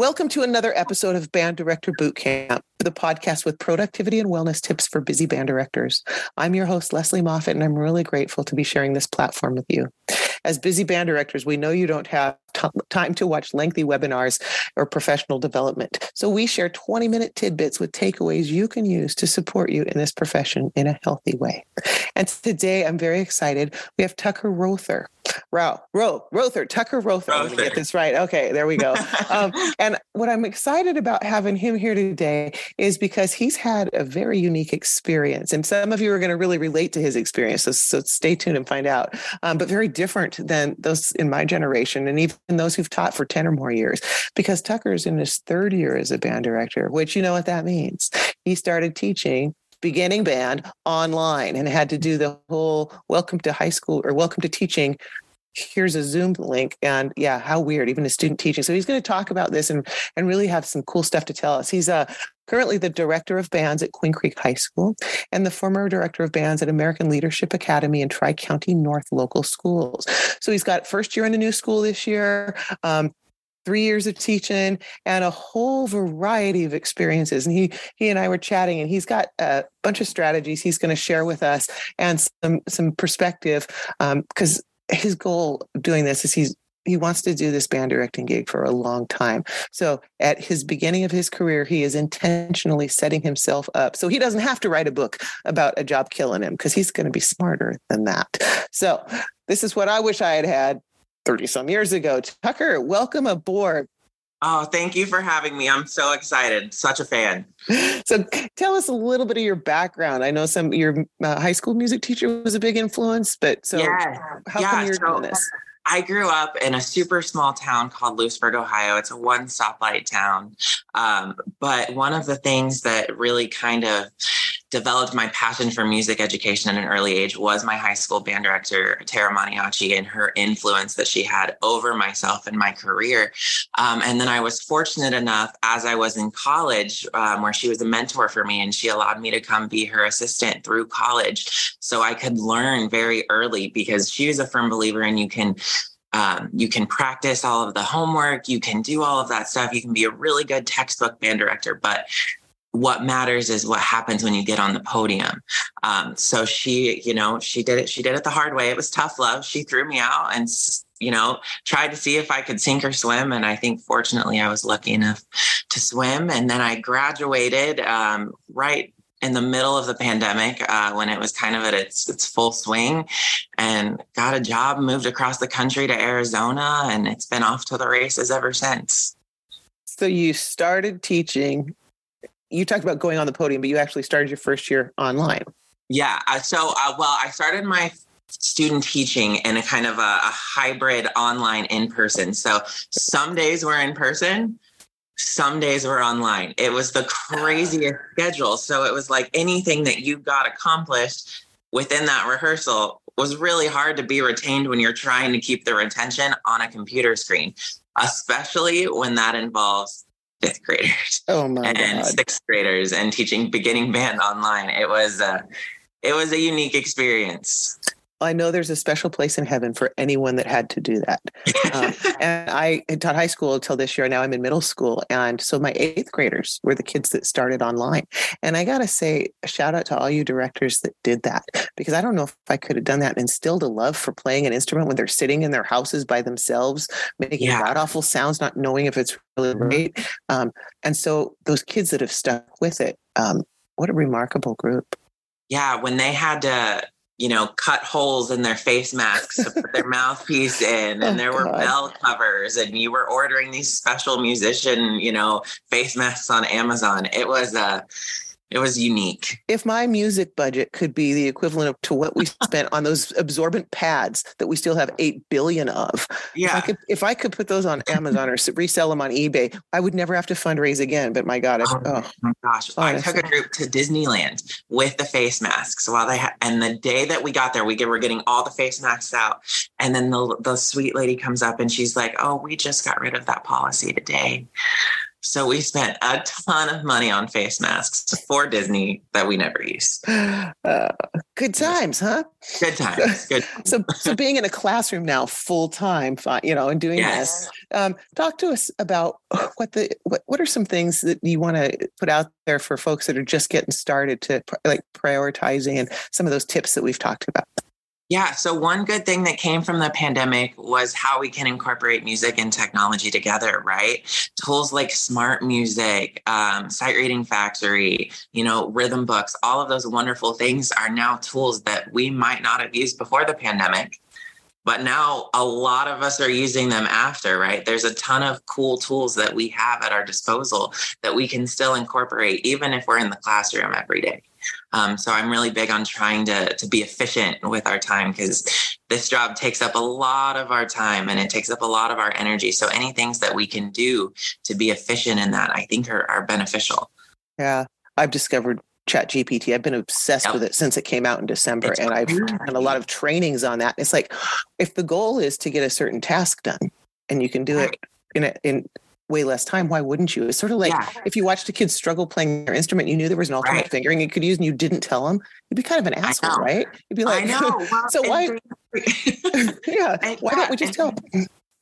Welcome to another episode of Band Director Bootcamp, the podcast with productivity and wellness tips for busy band directors. I'm your host, Lesley Moffat, and I'm really grateful to be sharing this platform with you. As busy band directors, we know you don't have t- time to watch lengthy webinars or professional development. So we share 20 minute tidbits with takeaways you can use to support you in this profession in a healthy way. And today I'm very excited. We have Tucker Rother. Row, Ro, Rother, Tucker Rother. Let me get this right. Okay, there we go. Um, and what I'm excited about having him here today is because he's had a very unique experience. And some of you are going to really relate to his experience. So, so stay tuned and find out. Um, but very different than those in my generation and even those who've taught for 10 or more years, because Tucker's in his third year as a band director, which you know what that means. He started teaching beginning band online and had to do the whole welcome to high school or welcome to teaching here's a zoom link and yeah how weird even a student teaching. So he's going to talk about this and and really have some cool stuff to tell us. He's uh currently the director of bands at queen creek high school and the former director of bands at american leadership academy and tri-county north local schools. So he's got first year in a new school this year um, three years of teaching and a whole variety of experiences. And he he and i were chatting and he's got a bunch of strategies he's going to share with us and some some perspective because um, his goal doing this is he's he wants to do this band directing gig for a long time. So at his beginning of his career, he is intentionally setting himself up so he doesn't have to write a book about a job killing him because he's going to be smarter than that. So this is what I wish I had had 30 some years ago. Tucker, welcome aboard. Oh, thank you for having me. I'm so excited. Such a fan. So, tell us a little bit of your background. I know some your uh, high school music teacher was a big influence, but so yeah. how yeah, come you're so, doing this? I grew up in a super small town called Lewisburg, Ohio. It's a one stoplight town. Um, but one of the things that really kind of developed my passion for music education at an early age was my high school band director, Tara Maniaci, and her influence that she had over myself and my career. Um, and then I was fortunate enough as I was in college, um, where she was a mentor for me and she allowed me to come be her assistant through college. So I could learn very early because she was a firm believer and you can um, you can practice all of the homework you can do all of that stuff you can be a really good textbook band director but what matters is what happens when you get on the podium. Um, so she, you know, she did it. She did it the hard way. It was tough love. She threw me out and, you know, tried to see if I could sink or swim. And I think fortunately I was lucky enough to swim. And then I graduated um, right in the middle of the pandemic uh, when it was kind of at its its full swing and got a job moved across the country to arizona and it's been off to the races ever since so you started teaching you talked about going on the podium, but you actually started your first year online. Yeah. Uh, so, uh, well, I started my student teaching in a kind of a, a hybrid online in person. So some days we're in person, some days we're online. It was the craziest schedule. So it was like anything that you got accomplished within that rehearsal was really hard to be retained when you're trying to keep the retention on a computer screen, especially when that involves fifth graders oh my and God. sixth graders and teaching beginning band online. It was a, it was a unique experience. I know there's a special place in heaven for anyone that had to do that. Um, and I taught high school until this year. Now I'm in middle school. And so my eighth graders were the kids that started online. And I got to say, a shout out to all you directors that did that, because I don't know if I could have done that and instilled a love for playing an instrument when they're sitting in their houses by themselves, making yeah. god awful sounds, not knowing if it's really right. Um, and so those kids that have stuck with it, um, what a remarkable group. Yeah, when they had to you know, cut holes in their face masks to put their mouthpiece in, and oh, there were God. bell covers, and you were ordering these special musician, you know, face masks on Amazon. It was a uh, it was unique. If my music budget could be the equivalent of to what we spent on those absorbent pads that we still have eight billion of, yeah. If I could, if I could put those on Amazon or resell them on eBay, I would never have to fundraise again. But my God, oh, oh, my gosh! I took a group to Disneyland with the face masks while they had, and the day that we got there, we were getting all the face masks out, and then the the sweet lady comes up and she's like, "Oh, we just got rid of that policy today." So we spent a ton of money on face masks for Disney that we never use. Uh, good times, huh? Good times. Good. so, so being in a classroom now full time, you know, and doing Yes. this, um, talk to us about what the what what are some things that you want to put out there for folks that are just getting started to like prioritizing and some of those tips that we've talked about. Yeah. So, one good thing that came from the pandemic was how we can incorporate music and technology together, right? Tools like SmartMusic, um, Sight Reading Factory, you know, rhythm books, all of those wonderful things are now tools that we might not have used before the pandemic. But now a lot of us are using them after, right? There's a ton of cool tools that we have at our disposal that we can still incorporate, even if we're in the classroom every day. Um, so I'm really big on trying to to be efficient with our time because this job takes up a lot of our time and it takes up a lot of our energy. So any things that we can do to be efficient in that, I think are, are beneficial. Yeah, I've discovered ChatGPT. I've been obsessed Yep. with it since it came out in December, It's and I've done a lot of trainings on that. It's like if the goal is to get a certain task done, and you can do it in a, in way less time, why wouldn't you? It's sort of like yeah, if you watched a kid struggle playing their instrument, you knew there was an alternate Right. fingering you could use, and you didn't tell them. You'd be kind of an asshole, right? You'd be like, I know. Well, so why- yeah, And why don't we just tell?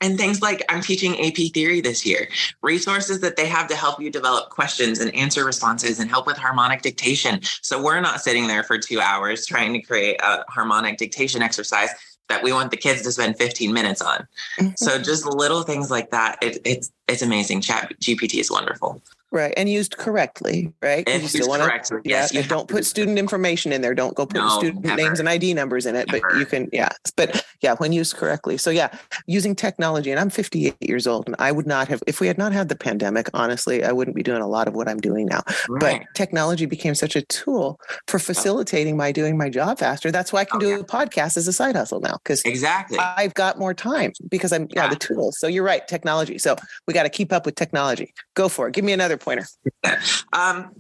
and things like I'm teaching AP theory this year, resources that they have to help you develop questions and answer responses and help with harmonic dictation. So we're not sitting there for two hours trying to create a harmonic dictation exercise that we want the kids to spend 15 minutes on. Mm-hmm. So just little things like that. It, it's it's amazing. ChatGPT is wonderful. Right, and used correctly, right? If you still wanna- correctly, Yeah, yes, you and don't put student information in there. Don't go put No, student never. names and ID numbers in it, but you can, yeah. But yeah, when used correctly. So yeah, using technology, and I'm 58 years old, and I would not have, if we had not had the pandemic, honestly, I wouldn't be doing a lot of what I'm doing now. But technology became such a tool for oh. facilitating my doing my job faster. That's why I can Oh, do yeah. a podcast as a side hustle now because Exactly. I've got more time because I'm yeah, Yeah. the tools. So you're right, technology. So we got to keep up with technology. Go for it. Give me another pointer. Um,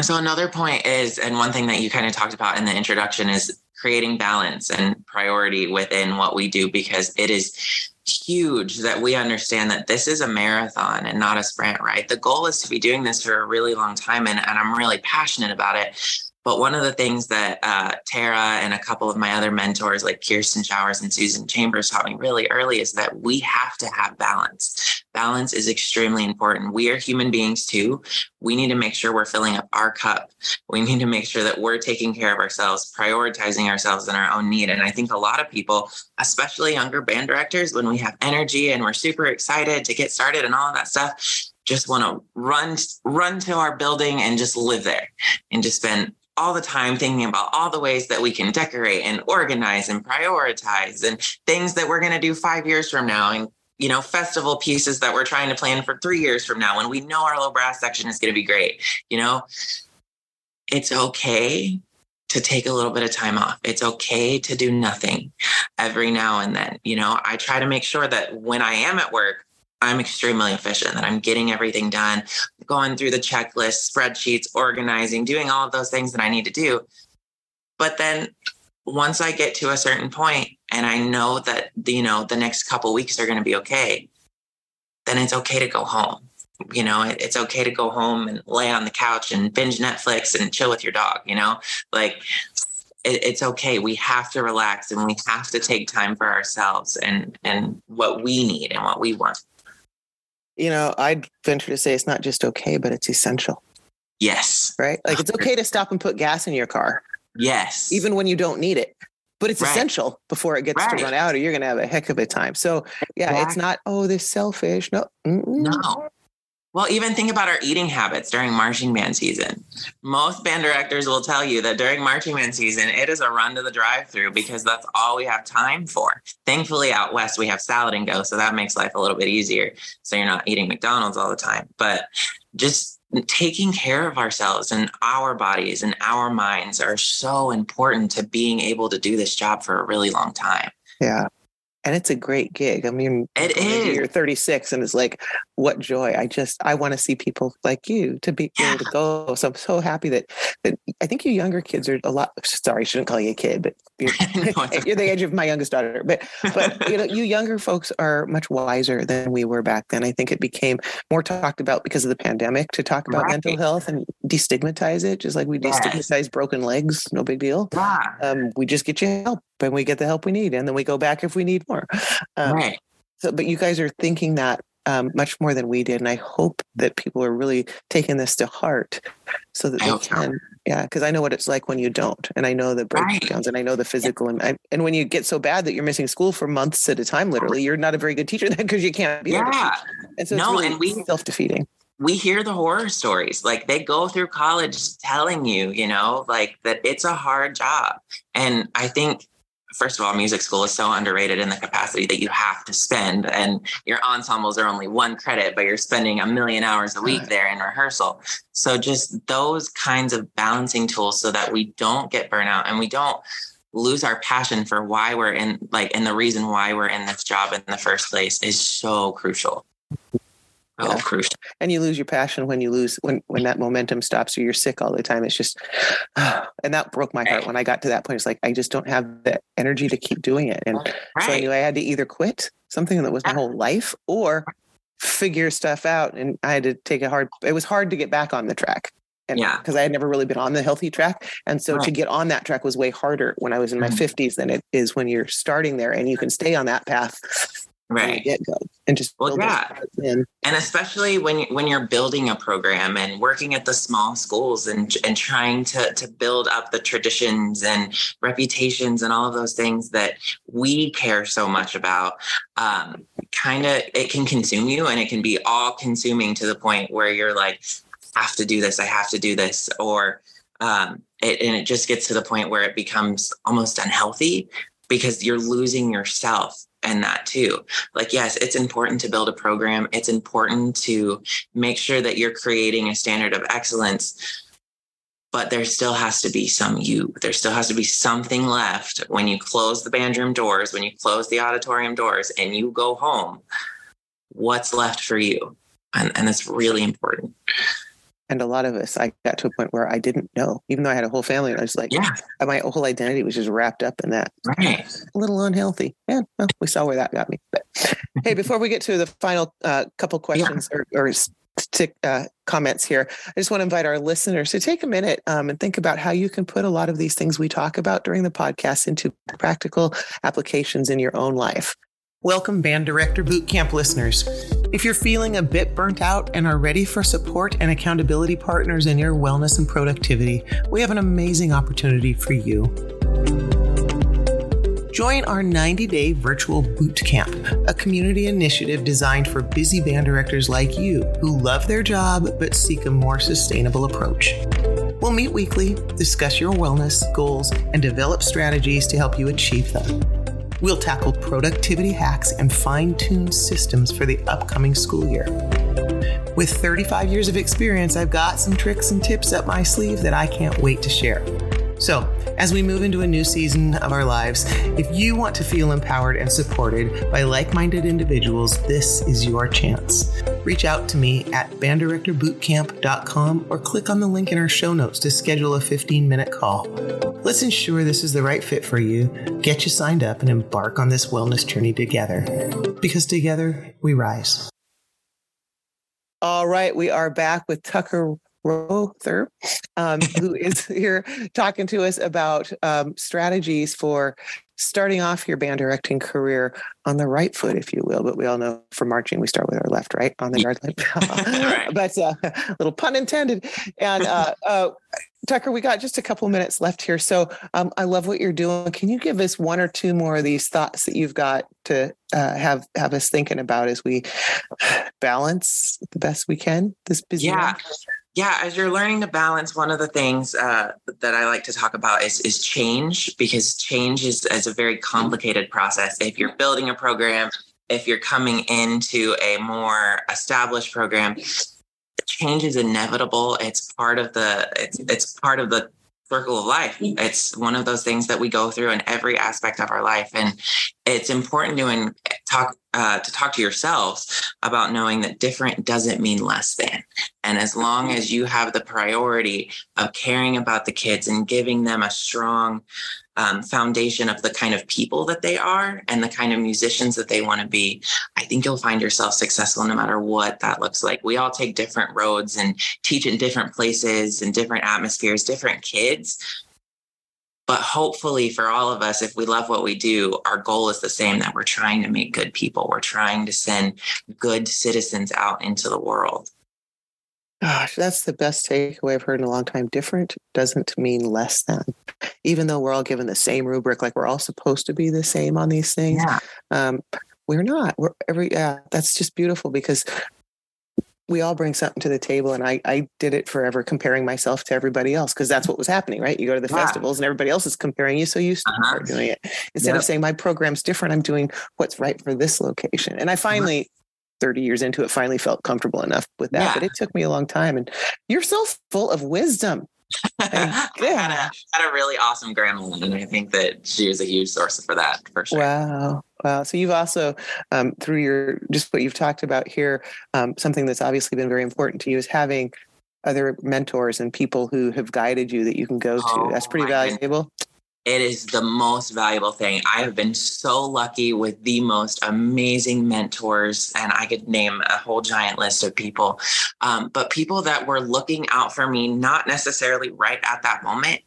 so another point is, and one thing that you kind of talked about in the introduction is creating balance and priority within what we do because it is huge that we understand that this is a marathon and not a sprint, right? The goal is to be doing this for a really long time, and, and I'm really passionate about it. But one of the things that uh, Tara and a couple of my other mentors, like Kirsten Showers and Susan Chambers, taught me really early is that we have to have balance. Balance is extremely important. We are human beings too. We need to make sure we're filling up our cup. We need to make sure that we're taking care of ourselves, prioritizing ourselves and our own need. And I think a lot of people, especially younger band directors, when we have energy and we're super excited to get started and all of that stuff, just want to run run to our building and just live there and just spend all the time thinking about all the ways that we can decorate and organize and prioritize and things that we're going to do five years from now and you know festival pieces that we're trying to plan for three years from now when we know our low brass section is going to be great you know? It's okay to take a little bit of time off. It's okay to do nothing every now and then you know? I try to make sure that when i am at work I'm extremely efficient, that I'm getting everything done, going through the checklist, spreadsheets, organizing, doing all of those things that I need to do. But then once I get to a certain point and I know that, you know, the next couple weeks are going to be okay, then it's okay to go home. You know, it, it's okay to go home and lay on the couch and binge Netflix and chill with your dog, you know, like it, it's okay. We have to relax and we have to take time for ourselves and, and what we need and what we want. You know, I'd venture to say it's not just okay, but it's essential, Yes. right? Like it's okay to stop and put gas in your car, Yes. even when you don't need it. But it's Right. essential before it gets Right. to run out, or you're going to have a heck of a time. So, yeah, it's not, oh, this selfish. No. Mm-mm. no. Well, even think about our eating habits during marching band season. Most band directors will tell you that during marching band season, it is a run to the drive through because that's all we have time for. Thankfully, out west, we have salad and go. So that makes life a little bit easier. So you're not eating McDonald's all the time. But just taking care of ourselves and our bodies and our minds are so important to being able to do this job for a really long time. Yeah. And it's a great gig. I mean, it is. You're 36, and it's like, what joy! I just I want to see people like you to be yeah. able to go. So I'm so happy that that I think you younger kids are a lot. Sorry, I shouldn't call you a kid, but you're, no, you're the age of my youngest daughter. But but you know, you younger folks are much wiser than we were back then. I think it became more talked about because of the pandemic to talk about right. mental health and destigmatize it, just like we destigmatize yes. broken legs. No big deal. Yeah. Um, we just get you help, and we get the help we need, and then we go back if we need more. Um, right. So, but you guys are thinking that um, much more than we did, and I hope that people are really taking this to heart, so that they can. So. Yeah, because I know what it's like when you don't, and I know the breakdowns, right. and I know the physical, and I, and when you get so bad that you're missing school for months at a time, literally, you're not a very good teacher then because you can't be. Yeah. And so no, really and we self defeating we hear the horror stories like they go through college telling you you know like that it's a hard job and i think first of all, music school is so underrated in the capacity that you have to spend, and your ensembles are only one credit, but you're spending a million hours a week there in rehearsal. So, just those kinds of balancing tools so that we don't get burnout and we don't lose our passion for why we're in, like, and the reason why we're in this job in the first place is so crucial. Oh, yeah. And you lose your passion when you lose when when that momentum stops or you're sick all the time. It's just and that broke my heart when I got to that point. It's like I just don't have the energy to keep doing it. And right. so I knew I had to either quit something that was my whole life or figure stuff out. And I had to take a hard it was hard to get back on the track. And yeah. because I had never really been on the healthy track. And so right. to get on that track was way harder when I was in my mm-hmm. 50s than it is when you're starting there and you can stay on that path right. get go and just well yeah. and especially when when you're building a program and working at the small schools and and trying to to build up the traditions and reputations and all of those things that we care so much about um, kind of it can consume you and it can be all consuming to the point where you're like I have to do this i have to do this or um, it, and it just gets to the point where it becomes almost unhealthy because you're losing yourself and that too. Like, yes, it's important to build a program. It's important to make sure that you're creating a standard of excellence, but there still has to be some you. There still has to be something left when you close the band room doors, when you close the auditorium doors and you go home. What's left for you? And, and that's really important and a lot of us i got to a point where i didn't know even though i had a whole family and i was like yeah. my whole identity was just wrapped up in that. Right. A little unhealthy. Yeah well, we saw where that got me. But hey before we get to the final uh, couple questions yeah. or, or stick, uh, comments here i just want to invite our listeners to take a minute um, and think about how you can put a lot of these things we talk about during the podcast into practical applications in your own life Welcome, Band Director Bootcamp listeners. If you're feeling a bit burnt out and are ready for support and accountability partners in your wellness and productivity, we have an amazing opportunity for you. Join our 90 day virtual boot camp, a community initiative designed for busy band directors like you who love their job but seek a more sustainable approach. We'll meet weekly, discuss your wellness goals, and develop strategies to help you achieve them. We'll tackle productivity hacks and fine tune systems for the upcoming school year. With 35 years of experience, I've got some tricks and tips up my sleeve that I can't wait to share. So, as we move into a new season of our lives, if you want to feel empowered and supported by like minded individuals, this is your chance. Reach out to me at banddirectorbootcamp.com or click on the link in our show notes to schedule a 15 minute call. Let's ensure this is the right fit for you, get you signed up, and embark on this wellness journey together. Because together we rise. All right, we are back with Tucker Rother, um, who is here talking to us about um, strategies for starting off your band directing career on the right foot, if you will. But we all know for marching, we start with our left, right, on the yard line. but a uh, little pun intended. And uh, uh, Tucker, we got just a couple minutes left here. So um, I love what you're doing. Can you give us one or two more of these thoughts that you've got to uh, have have us thinking about as we balance the best we can this busy? Yeah. Life? Yeah as you're learning to balance one of the things uh, that i like to talk about is, is change because change is, is a very complicated process. If you're building a program if you're coming into a more established program change is inevitable. It's part of the it's, it's part of the circle of life. It's one of those things that we go through in every aspect of our life. And it's important to in, talk uh, to talk to yourselves about knowing that different doesn't mean less than. And as long as you have the priority of caring about the kids and giving them a strong um, foundation of the kind of people that they are and the kind of musicians that they want to be, I think you'll find yourself successful no matter what that looks like. We all take different roads and teach in different places and different atmospheres, different kids. But hopefully, for all of us, if we love what we do, our goal is the same that we're trying to make good people. We're trying to send good citizens out into the world. Gosh, that's the best takeaway I've heard in a long time. Different doesn't mean less than. Even though we're all given the same rubric, like we're all supposed to be the same on these things, yeah. um, we're not. We're every yeah. That's just beautiful because we all bring something to the table and I, I did it forever comparing myself to everybody else because that's what was happening right you go to the yeah. festivals and everybody else is comparing you so you start uh-huh. doing it instead yep. of saying my program's different i'm doing what's right for this location and i uh-huh. finally 30 years into it finally felt comfortable enough with that yeah. but it took me a long time and you're so full of wisdom I had, a, had a really awesome grandmother, and I think that she was a huge source for that for sure. Wow. Wow. So you've also, um, through your just what you've talked about here, um, something that's obviously been very important to you is having other mentors and people who have guided you that you can go oh, to. That's pretty valuable. Goodness. It is the most valuable thing. I have been so lucky with the most amazing mentors, and I could name a whole giant list of people. Um, but people that were looking out for me, not necessarily right at that moment,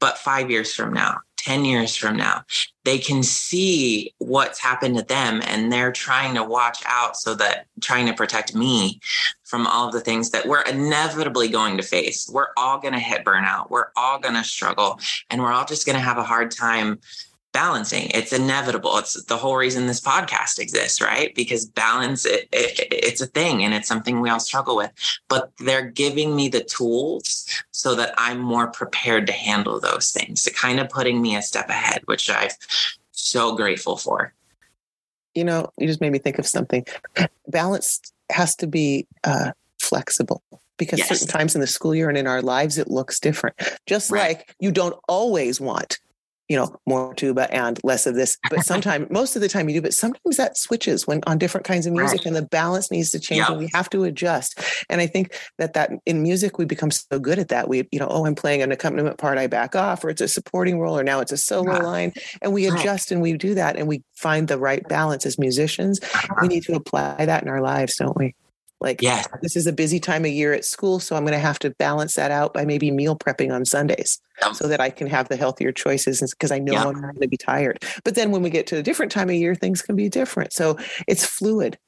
but five years from now, 10 years from now, they can see what's happened to them and they're trying to watch out so that trying to protect me from all of the things that we're inevitably going to face. We're all going to hit burnout. We're all going to struggle and we're all just going to have a hard time balancing. It's inevitable. It's the whole reason this podcast exists, right? Because balance, it, it, it's a thing and it's something we all struggle with. But they're giving me the tools so that I'm more prepared to handle those things, to kind of putting me a step ahead, which I'm so grateful for. You know, you just made me think of something. Balance has to be uh, flexible because yes. certain times in the school year and in our lives it looks different just right. like you don't always want you know more tuba and less of this but sometimes most of the time you do but sometimes that switches when on different kinds of music right. and the balance needs to change yep. and we have to adjust and i think that that in music we become so good at that we you know oh i'm playing an accompaniment part i back off or it's a supporting role or now it's a solo yeah. line and we adjust and we do that and we find the right balance as musicians uh-huh. we need to apply that in our lives don't we like, yes. this is a busy time of year at school, so I'm going to have to balance that out by maybe meal prepping on Sundays yep. so that I can have the healthier choices because I know yep. I'm going to be tired. But then when we get to a different time of year, things can be different. So it's fluid.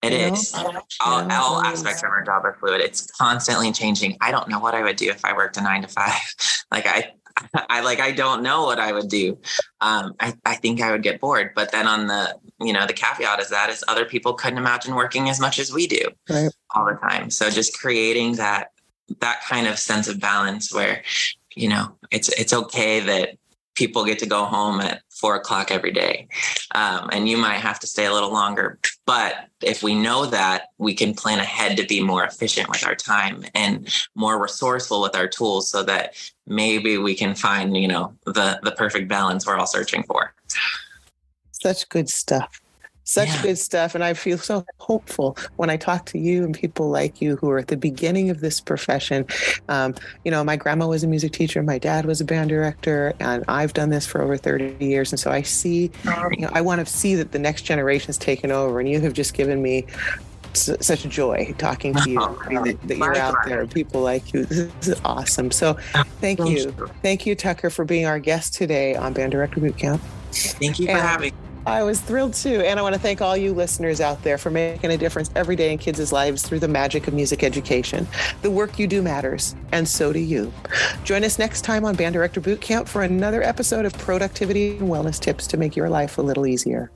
It is. All, all aspects of our job are fluid. It's constantly changing. I don't know what I would do if I worked a nine to five. Like I, I like I don't know what I would do. Um, I, I think I would get bored. But then on the you know the caveat is that is other people couldn't imagine working as much as we do right. all the time. So just creating that that kind of sense of balance where you know it's it's okay that people get to go home at four o'clock every day. Um, and you might have to stay a little longer. But if we know that, we can plan ahead to be more efficient with our time and more resourceful with our tools so that maybe we can find, you know, the the perfect balance we're all searching for. Such good stuff such yeah. good stuff. And I feel so hopeful when I talk to you and people like you who are at the beginning of this profession. Um, you know, my grandma was a music teacher, my dad was a band director, and I've done this for over 30 years. And so I see, you know, I want to see that the next generation is taken over. And you have just given me such joy talking to you oh, that, that, you're out there people like you this is awesome so thank you thank you tucker for being our guest today on band director bootcamp thank you for and, having I was thrilled too. And I want to thank all you listeners out there for making a difference every day in kids' lives through the magic of music education. The work you do matters, and so do you. Join us next time on Band Director Bootcamp for another episode of productivity and wellness tips to make your life a little easier.